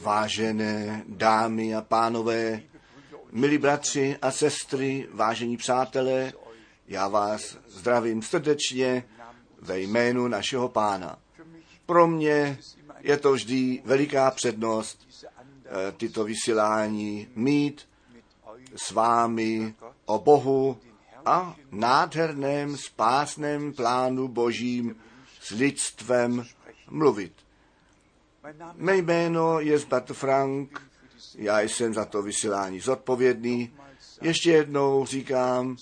Vážené dámy a pánové, milí bratři a sestry, vážení přátelé, já vás zdravím srdečně ve jménu našeho pána. Pro mě je to vždy veliká přednost eh, tyto vysílání mít s vámi o Bohu a nádherném spásném plánu božím s lidstvem mluvit. Mé jméno je Bart Frank, já jsem za to vysílání zodpovědný. Ještě jednou říkám,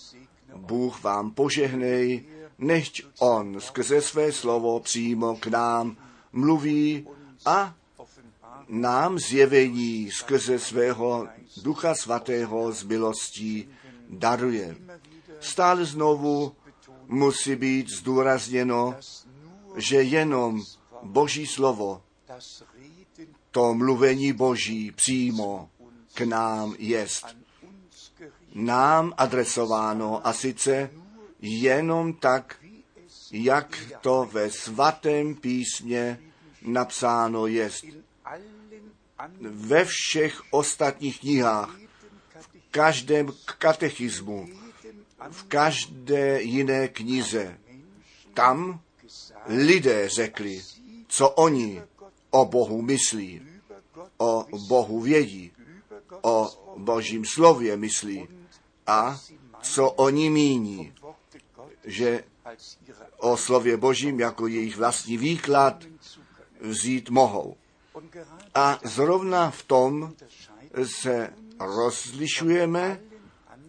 Bůh vám požehnej, nechť On skrze své slovo přímo k nám mluví a nám zjevení skrze svého Ducha Svatého z milostí daruje. Stále znovu musí být zdůrazněno, že jenom Boží slovo, to mluvení Boží přímo k nám jest nám adresováno a sice jenom tak, jak to ve svatém písmě napsáno jest. Ve všech ostatních knihách, v každém katechismu, v každé jiné knize, tam lidé řekli, co oni o Bohu myslí, o Bohu vědí, o Božím slově myslí a co oni míní, že o slově Božím jako jejich vlastní výklad vzít mohou. A zrovna v tom se rozlišujeme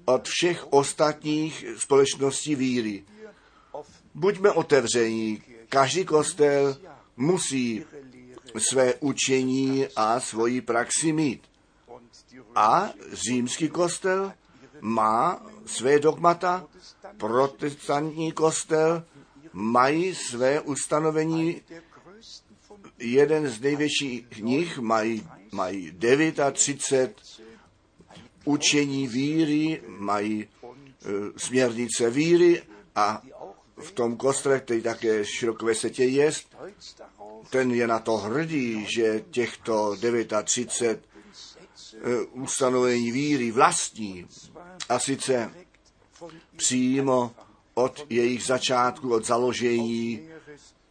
od všech ostatních společností víry. Buďme otevření. Každý kostel musí své učení a svoji praxi mít. A římský kostel má své dogmata, protestantní kostel mají své ustanovení, jeden z největších nich mají, mají 39 učení víry, mají e, směrnice víry a v tom kostele, který také široko ve světě je, ten je na to hrdý, že těchto 39 e, ustanovení víry vlastní a sice přímo od jejich začátku, od založení,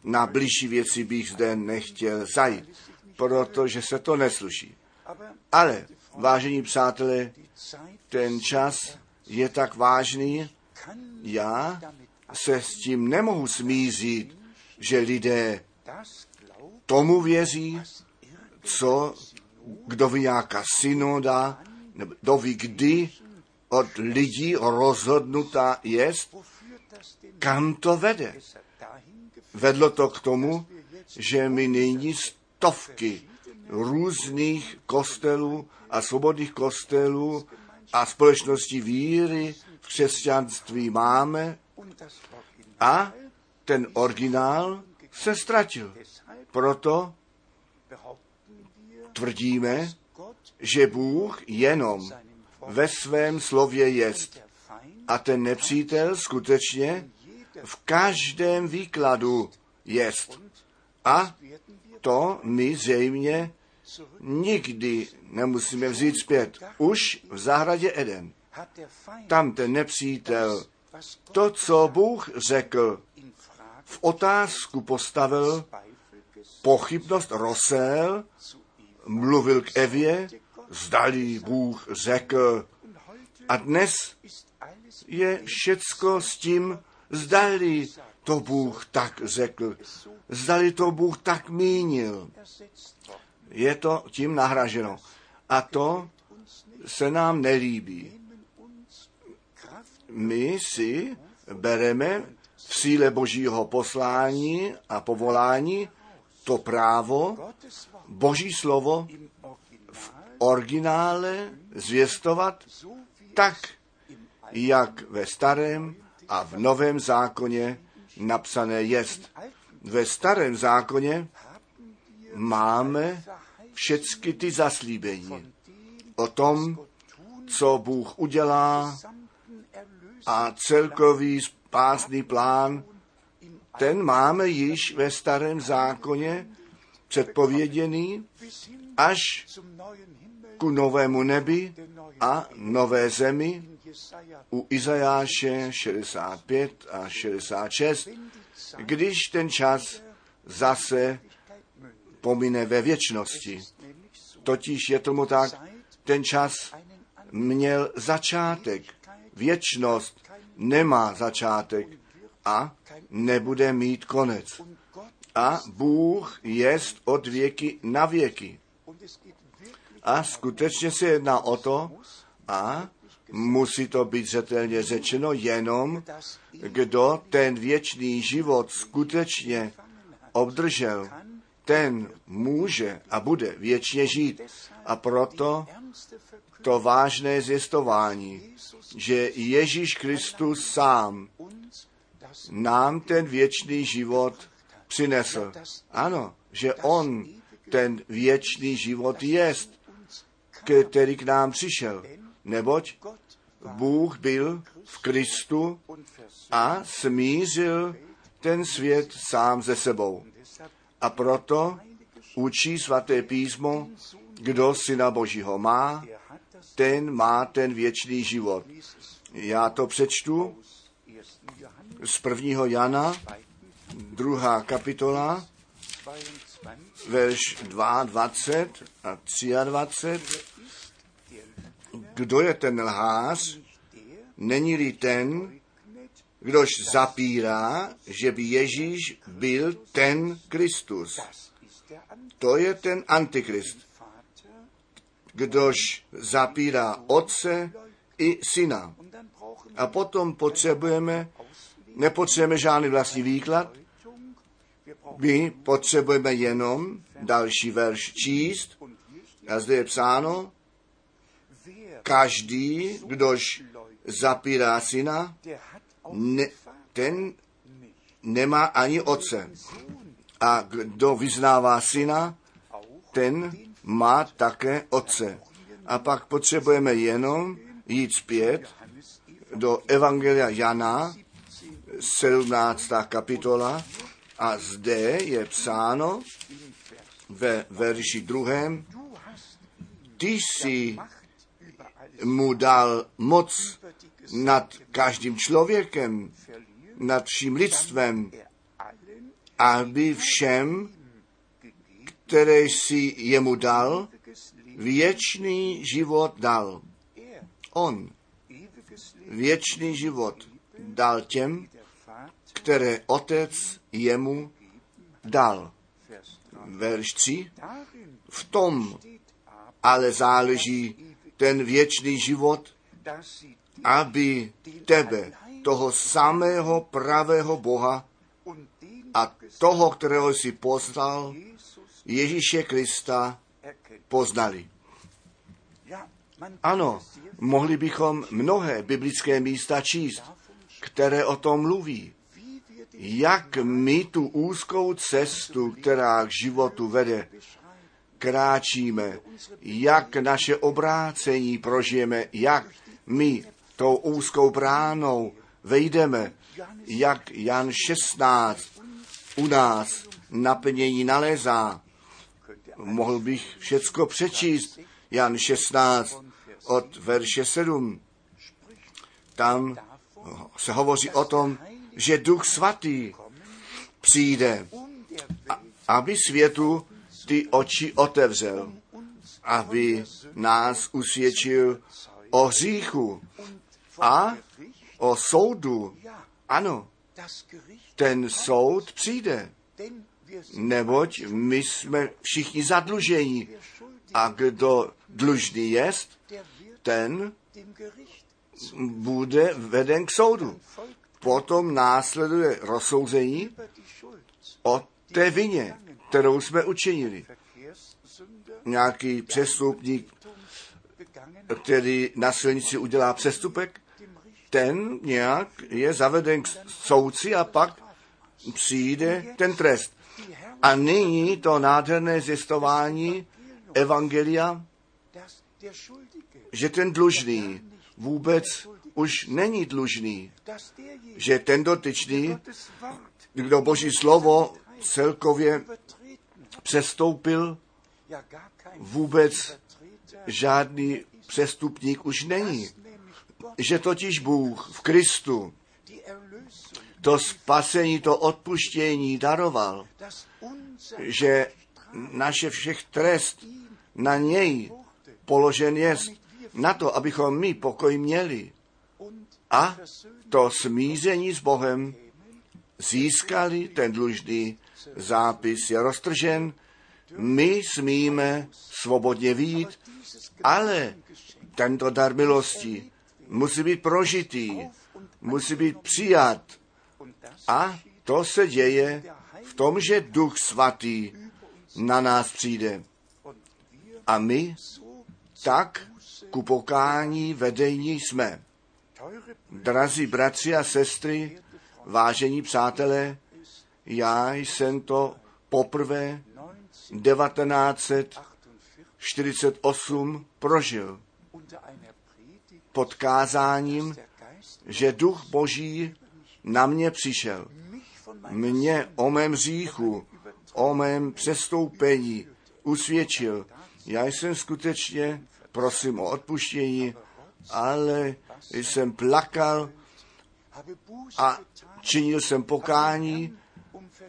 na blížší věci bych zde nechtěl zajít, protože se to nesluší. Ale, vážení přátelé, ten čas je tak vážný, já se s tím nemohu smířit, že lidé tomu věří, co kdo ví nějaká synoda, nebo kdo ví kdy od lidí rozhodnutá jest, kam to vede. Vedlo to k tomu, že my nyní stovky různých kostelů a svobodných kostelů a společnosti víry v křesťanství máme a ten originál se ztratil. Proto tvrdíme, že Bůh jenom ve svém slově jest. A ten nepřítel skutečně v každém výkladu jest. A to my zřejmě nikdy nemusíme vzít zpět. Už v zahradě Eden. Tam ten nepřítel to, co Bůh řekl, v otázku postavil, pochybnost rozsel, mluvil k Evě zdali Bůh řekl. A dnes je všecko s tím, zdali to Bůh tak řekl, zdali to Bůh tak mínil. Je to tím nahraženo. A to se nám nelíbí. My si bereme v síle božího poslání a povolání to právo, boží slovo originále zvěstovat tak, jak ve starém a v novém zákoně napsané jest. Ve starém zákoně máme všechny ty zaslíbení o tom, co Bůh udělá a celkový spásný plán, ten máme již ve starém zákoně předpověděný až ku novému nebi a nové zemi u Izajáše 65 a 66, když ten čas zase pomine ve věčnosti. Totiž je tomu tak, ten čas měl začátek. Věčnost nemá začátek a nebude mít konec. A Bůh jest od věky na věky. A skutečně se jedná o to, a musí to být zřetelně řečeno jenom, kdo ten věčný život skutečně obdržel, ten může a bude věčně žít. A proto to vážné zjistování, že Ježíš Kristus sám nám ten věčný život přinesl. Ano, že On ten věčný život jest, který k nám přišel. Neboť Bůh byl v Kristu a smířil ten svět sám ze sebou. A proto učí svaté písmo, kdo syna Božího má, ten má ten věčný život. Já to přečtu z prvního Jana, druhá kapitola, verš 22 a 23. Kdo je ten lhář? Není-li ten, kdož zapírá, že by Ježíš byl ten Kristus. To je ten Antikrist, kdož zapírá otce i syna. A potom potřebujeme, nepotřebujeme žádný vlastní výklad, my potřebujeme jenom další verš číst a zde je psáno, každý, kdož zapírá syna, ne, ten nemá ani otce. A kdo vyznává syna, ten má také otce. A pak potřebujeme jenom jít zpět do Evangelia Jana, 17. kapitola, a zde je psáno ve verši druhém, ty jsi mu dal moc nad každým člověkem, nad vším lidstvem, aby všem, které jsi jemu dal, věčný život dal. On věčný život dal těm, které otec jemu dal. Verš 3. V tom ale záleží ten věčný život, aby tebe, toho samého pravého Boha a toho, kterého si poslal, Ježíše Krista, poznali. Ano, mohli bychom mnohé biblické místa číst, které o tom mluví. Jak my tu úzkou cestu, která k životu vede, kráčíme, jak naše obrácení prožijeme, jak my tou úzkou bránou vejdeme, jak Jan 16 u nás naplnění nalézá. Mohl bych všecko přečíst. Jan 16 od verše 7. Tam se hovoří o tom, že Duch Svatý přijde, aby světu ty oči otevřel, aby nás usvědčil o hříchu a o soudu. Ano, ten soud přijde, neboť my jsme všichni zadlužení a kdo dlužný jest, ten bude veden k soudu. Potom následuje rozsouzení o té vině, kterou jsme učinili. Nějaký přestupník, který na silnici udělá přestupek, ten nějak je zaveden k soudci a pak přijde ten trest. A nyní to nádherné zjistování Evangelia, že ten dlužný vůbec už není dlužný, že ten dotyčný, kdo Boží slovo celkově přestoupil, vůbec žádný přestupník už není. Že totiž Bůh v Kristu to spasení, to odpuštění daroval, že naše všech trest na něj položen je na to, abychom my pokoj měli a to smíření s Bohem získali, ten dlužný zápis je roztržen, my smíme svobodně vít, ale tento dar milosti musí být prožitý, musí být přijat. A to se děje v tom, že Duch Svatý na nás přijde. A my tak ku pokání vedení jsme. Drazí bratři a sestry, vážení přátelé, já jsem to poprvé 1948 prožil pod kázáním, že duch boží na mě přišel. Mě o mém říchu, o mém přestoupení usvědčil. Já jsem skutečně, prosím o odpuštění, ale jsem plakal a činil jsem pokání,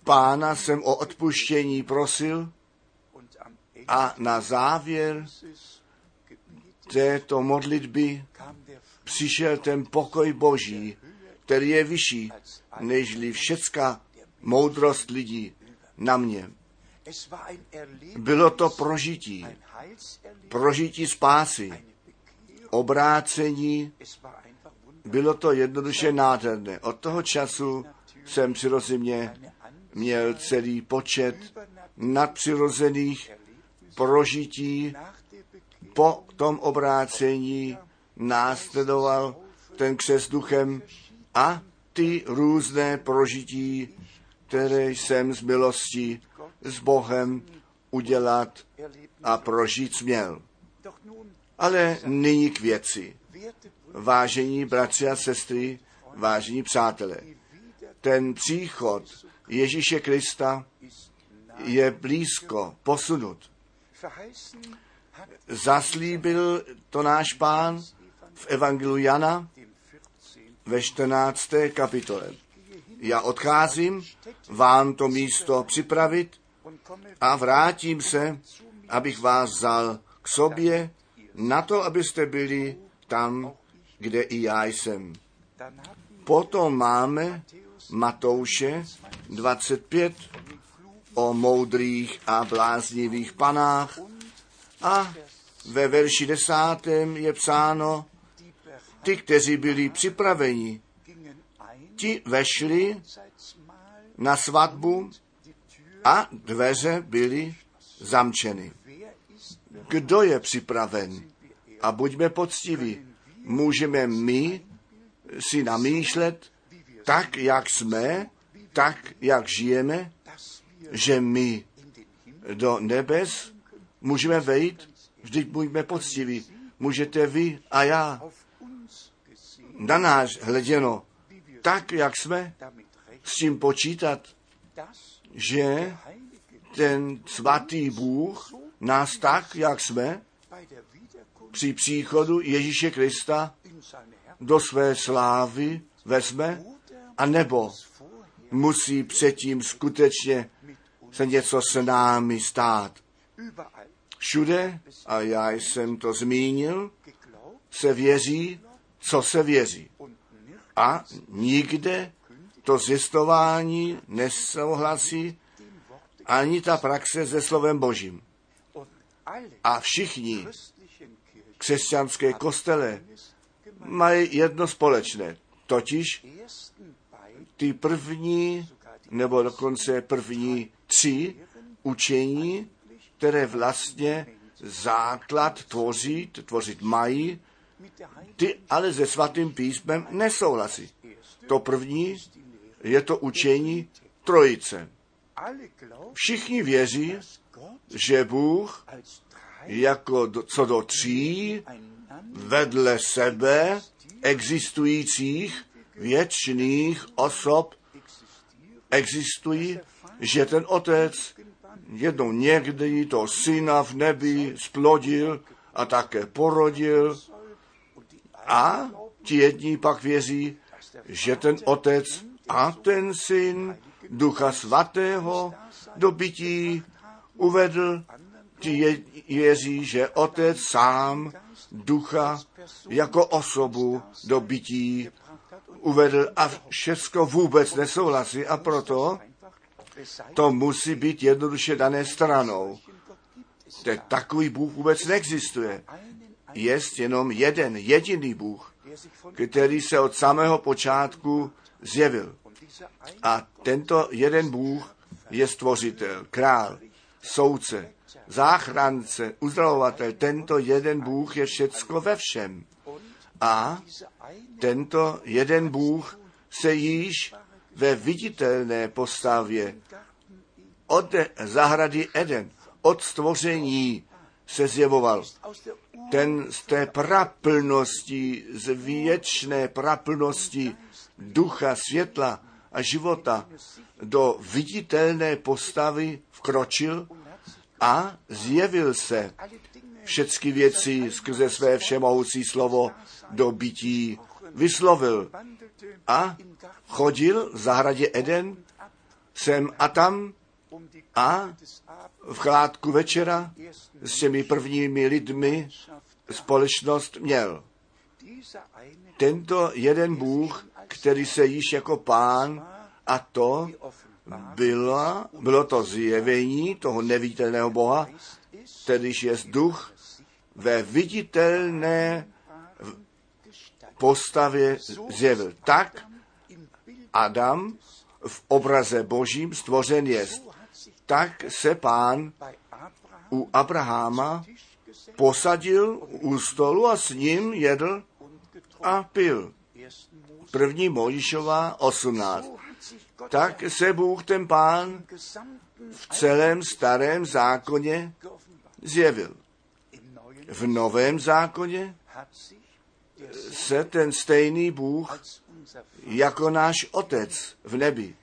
pána jsem o odpuštění prosil a na závěr této modlitby přišel ten pokoj Boží, který je vyšší nežli všecká moudrost lidí na mě. Bylo to prožití, prožití spásy, obrácení, bylo to jednoduše nádherné. Od toho času jsem přirozeně měl celý počet nadpřirozených prožití. Po tom obrácení následoval ten křes duchem a ty různé prožití, které jsem z milosti s Bohem udělat a prožít směl. Ale nyní k věci. Vážení bratři a sestry, vážení přátelé, ten příchod Ježíše Krista je blízko, posunut. Zaslíbil to náš pán v Evangeliu Jana ve 14. kapitole. Já odcházím vám to místo připravit a vrátím se, abych vás vzal k sobě na to, abyste byli tam, kde i já jsem. Potom máme Matouše 25 o moudrých a bláznivých panách a ve verši desátém je psáno, ty, kteří byli připraveni, ti vešli na svatbu a dveře byly zamčeny. Kdo je připraven? A buďme poctiví. Můžeme my si namýšlet, tak, jak jsme, tak, jak žijeme, že my do nebes můžeme vejít, vždyť buďme poctiví. Můžete vy a já na nás hleděno tak, jak jsme, s tím počítat, že ten svatý Bůh nás tak, jak jsme, při příchodu Ježíše Krista do své slávy vezme, a nebo musí předtím skutečně se něco s námi stát. Všude, a já jsem to zmínil, se věří, co se věří. A nikde to zjistování nesouhlasí ani ta praxe se slovem Božím. A všichni křesťanské kostele mají jedno společné, totiž ty první, nebo dokonce první tři učení, které vlastně základ tvoří, tvořit mají, ty ale se svatým písmem nesouhlasí. To první je to učení trojice. Všichni věří, že Bůh jako do, co do tří vedle sebe existujících věčných osob existují, že ten otec jednou někdy to syna v nebi splodil a také porodil a ti jedni pak věří, že ten otec a ten syn ducha svatého do bytí uvedl, ti věří, že otec sám ducha jako osobu do bytí uvedl a všecko vůbec nesouhlasí a proto to musí být jednoduše dané stranou. Te takový Bůh vůbec neexistuje. Je jenom jeden, jediný Bůh, který se od samého počátku zjevil. A tento jeden Bůh je stvořitel, král, soudce, záchrance, uzdravovatel. Tento jeden Bůh je všecko ve všem. A tento jeden Bůh se již ve viditelné postavě od zahrady Eden, od stvoření se zjevoval. Ten z té praplnosti, z věčné praplnosti ducha, světla a života do viditelné postavy vkročil a zjevil se všechny věci skrze své všemohoucí slovo do bytí vyslovil a chodil v zahradě Eden sem a tam a v chládku večera s těmi prvními lidmi společnost měl. Tento jeden Bůh, který se již jako pán a to bylo, bylo to zjevení toho neviditelného Boha, kterýž je duch ve viditelné postavě zjevil. Tak Adam v obraze božím stvořen jest. Tak se pán u Abraháma posadil u stolu a s ním jedl a pil. První Mojišová 18. Tak se Bůh ten pán v celém starém zákoně zjevil. V novém zákoně se ten stejný Bůh jako náš Otec v nebi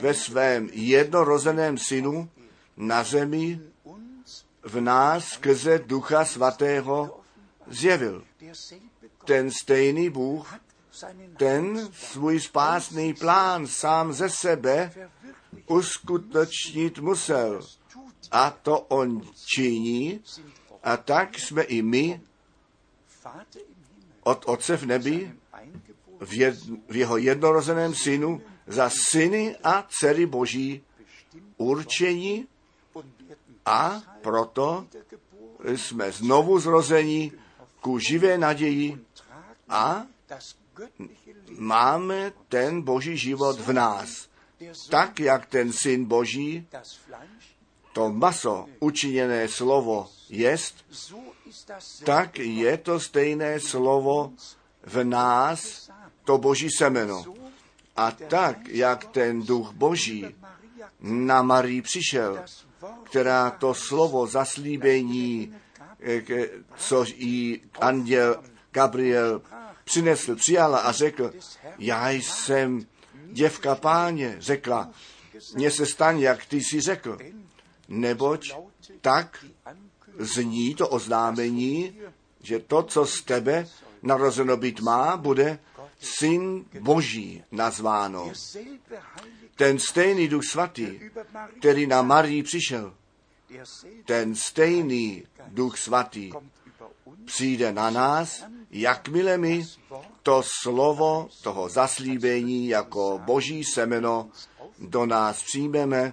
ve svém jednorozeném synu na zemi v nás skrze Ducha Svatého zjevil. Ten stejný Bůh, ten svůj spásný plán sám ze sebe uskutečnit musel. A to on činí, a tak jsme i my od Otce v nebi v, jed, v jeho jednorozeném synu za syny a dcery boží určení a proto jsme znovu zrození ku živé naději a máme ten boží život v nás. Tak, jak ten syn boží, to maso, učiněné slovo jest, tak je to stejné slovo v nás, to boží semeno. A tak, jak ten duch boží na Marii přišel, která to slovo zaslíbení, eh, co jí anděl Gabriel přinesl, přijala a řekl, já jsem děvka páně, řekla, mně se stane, jak ty jsi řekl, neboť tak zní to oznámení, že to, co z tebe narozeno být má, bude syn Boží nazváno. Ten stejný duch svatý, který na Marii přišel, ten stejný duch svatý přijde na nás, jakmile my to slovo toho zaslíbení jako boží semeno do nás přijmeme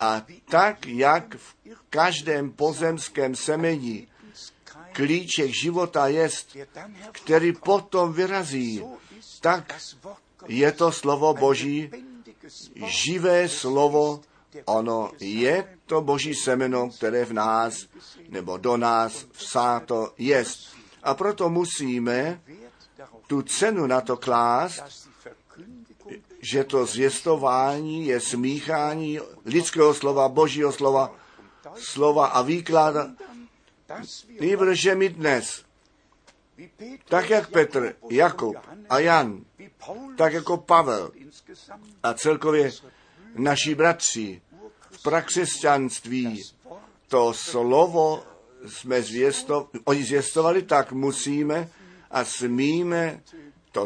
a tak, jak v každém pozemském semení klíček života jest, který potom vyrazí, tak je to slovo Boží, živé slovo, ono je to Boží semeno, které v nás nebo do nás vsáto jest. A proto musíme tu cenu na to klást, že to zvěstování je smíchání lidského slova, božího slova, slova a výklad. Nejbrže my dnes, tak jak Petr, Jakub a Jan, tak jako Pavel a celkově naši bratři v prakřesťanství to slovo jsme zvěsto, oni zvěstovali, tak musíme a smíme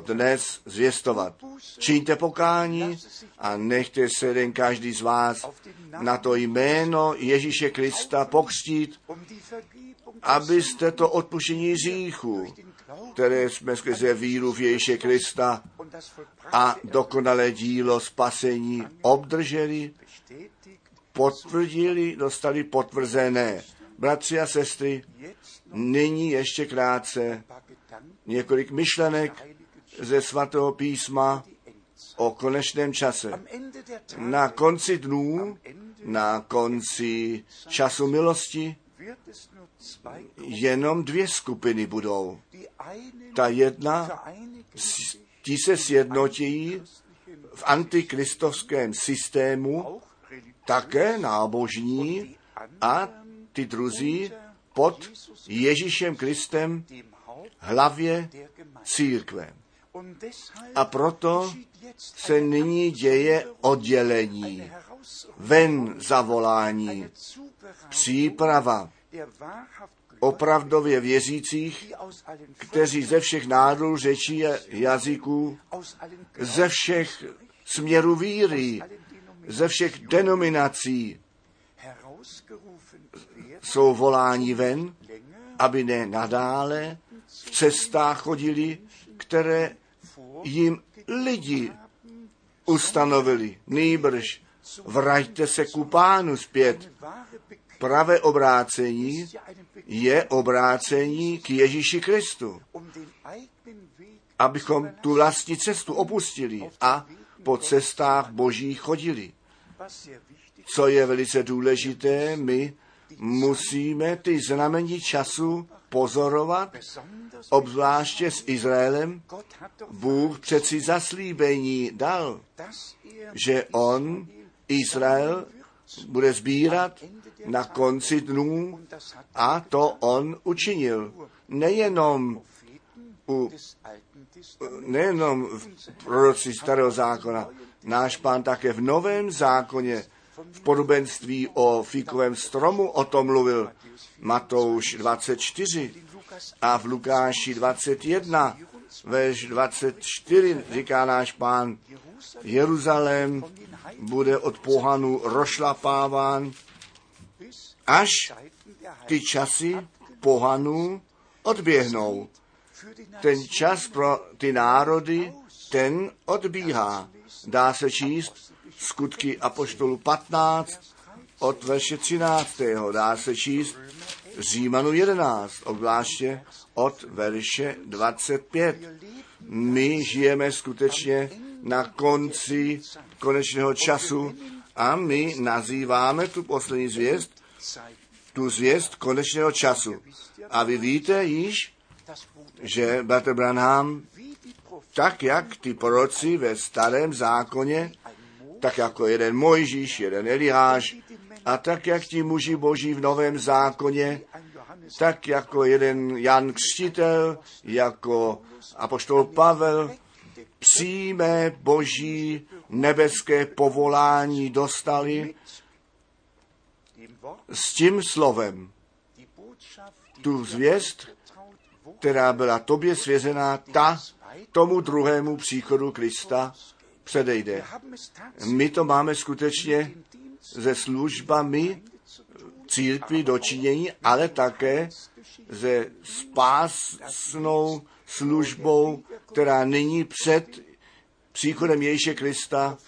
to dnes zvěstovat. Čiňte pokání a nechte se jeden každý z vás na to jméno Ježíše Krista pokřtít, abyste to odpuštění říchu, které jsme skrze víru v Ježíše Krista a dokonalé dílo spasení obdrželi, potvrdili, dostali potvrzené. Bratři a sestry, nyní ještě krátce několik myšlenek ze svatého písma o konečném čase. Na konci dnů, na konci času milosti, jenom dvě skupiny budou. Ta jedna, ti se sjednotí v antikristovském systému, také nábožní, a ty druzí pod Ježíšem Kristem hlavě církve. A proto se nyní děje oddělení, ven zavolání, příprava opravdově věřících, kteří ze všech národů, řečí jazyků, ze všech směrů víry, ze všech denominací jsou voláni ven, aby ne nadále v cestách chodili, které jim lidi ustanovili. Nýbrž vraťte se ku pánu zpět. Pravé obrácení je obrácení k Ježíši Kristu, abychom tu vlastní cestu opustili a po cestách božích chodili. Co je velice důležité, my musíme ty znamení času pozorovat, obzvláště s Izraelem. Bůh přeci zaslíbení dal, že on, Izrael, bude sbírat na konci dnů a to on učinil. Nejenom u, nejenom v proroci starého zákona, náš pán také v novém zákoně v podobenství o fíkovém stromu o tom mluvil Matouš 24 a v Lukáši 21, verš 24 říká náš pán, Jeruzalém bude od pohanu rošlapáván, až ty časy pohanů odběhnou. Ten čas pro ty národy, ten odbíhá. Dá se číst skutky Apoštolu 15 od verše 13. Dá se číst Římanu 11, obzvláště od verše 25. My žijeme skutečně na konci konečného času a my nazýváme tu poslední zvěst tu zvěst konečného času. A vy víte již, že Bratr Branham, tak jak ty proroci ve starém zákoně, tak jako jeden Mojžíš, jeden Eliáš, a tak jak ti muži boží v novém zákoně, tak jako jeden Jan Křtitel, jako apoštol Pavel, přímé boží nebeské povolání dostali s tím slovem. Tu zvěst, která byla tobě svězená, ta tomu druhému příchodu Krista předejde. My to máme skutečně se službami církvi dočinění, ale také se spásnou službou, která nyní před příchodem Ježíše Krista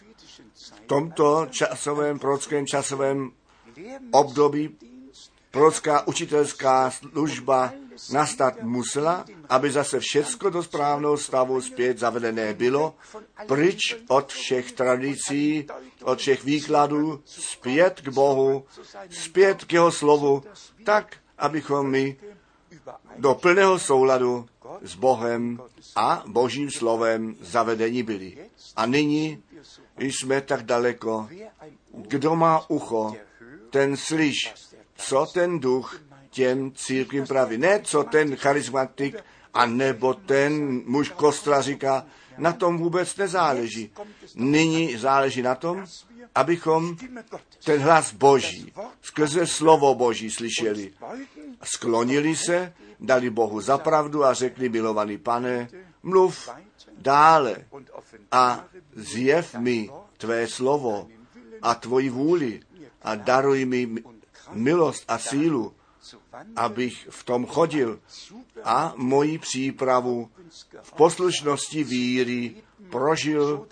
v tomto časovém, prorockém časovém období prorocká učitelská služba nastat musela, aby zase všecko do správného stavu zpět zavedené bylo, pryč od všech tradicí, od všech výkladů, zpět k Bohu, zpět k jeho slovu, tak, abychom my do plného souladu s Bohem a Božím slovem zavedení byli. A nyní jsme tak daleko. Kdo má ucho, ten slyš, co ten duch těm církvím praví. Ne, co ten charismatik, a nebo ten muž kostra říká, na tom vůbec nezáleží. Nyní záleží na tom, abychom ten hlas Boží skrze slovo Boží slyšeli. Sklonili se, dali Bohu zapravdu a řekli, milovaný pane, mluv dále a zjev mi tvé slovo a tvoji vůli a daruj mi milost a sílu, abych v tom chodil a moji přípravu v poslušnosti víry prožil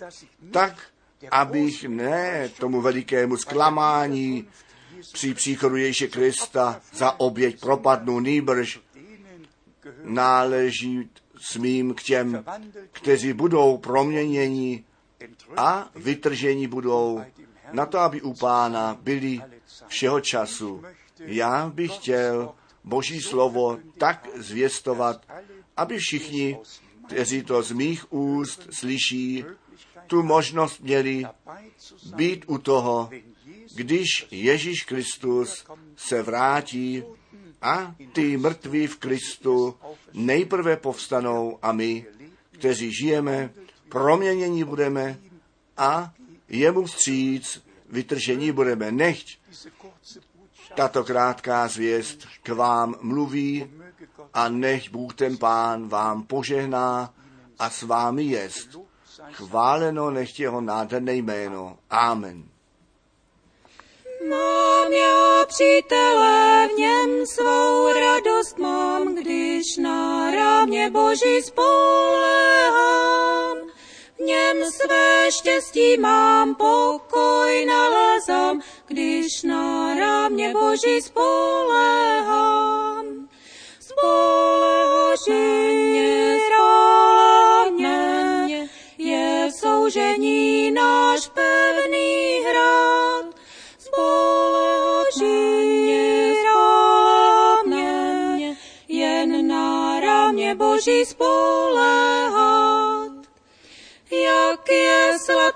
tak, abych ne tomu velikému zklamání při příchodu Ježíše Krista za oběť propadnu, nýbrž náleží smím k těm, kteří budou proměněni a vytrženi budou na to, aby u pána byli všeho času. Já bych chtěl Boží slovo tak zvěstovat, aby všichni, kteří to z mých úst slyší, tu možnost měli být u toho, když Ježíš Kristus se vrátí a ty mrtví v Kristu nejprve povstanou a my, kteří žijeme, proměnění budeme a jemu vstříc vytržení budeme. Nechť tato krátká zvěst k vám mluví a nech Bůh ten Pán vám požehná a s vámi jest. Chváleno nech jeho nádherné jméno. Amen. Mám já přítele, v něm svou radost mám, když na rámě Boží spolehám. V něm své štěstí mám, pokoj nalezám, když na rámě Boží spolehám. Spolehaženě rámě je soužení náš pevný hrad. Spolehaženě rámě jen na rámě Boží spolehat.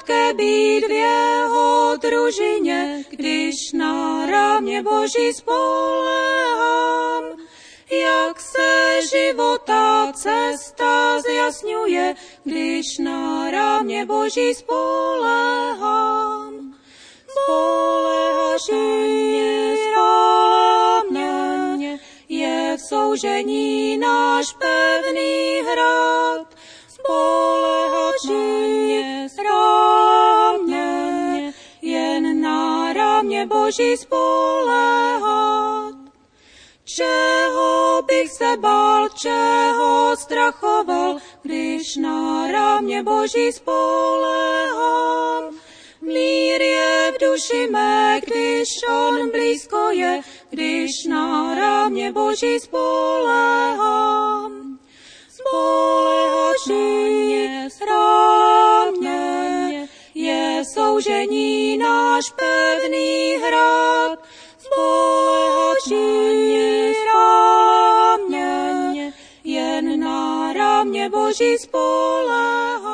Sladké být v jeho družině, když na rámě Boží spolehám. Jak se života cesta zjasňuje, když na rámě Boží spolehám. Spolehaženě rámě je v soužení náš pevný hrad. Boží spolehat. Čeho bych se bál, čeho strachoval, když na rámě Boží spolehám. Mír je v duši mé, když on blízko je, když na rámě Boží spolehám. Spolehaženě rámě soužení náš pevný hrad. Spolehaženě rámě jen na rámě Boží spolehám.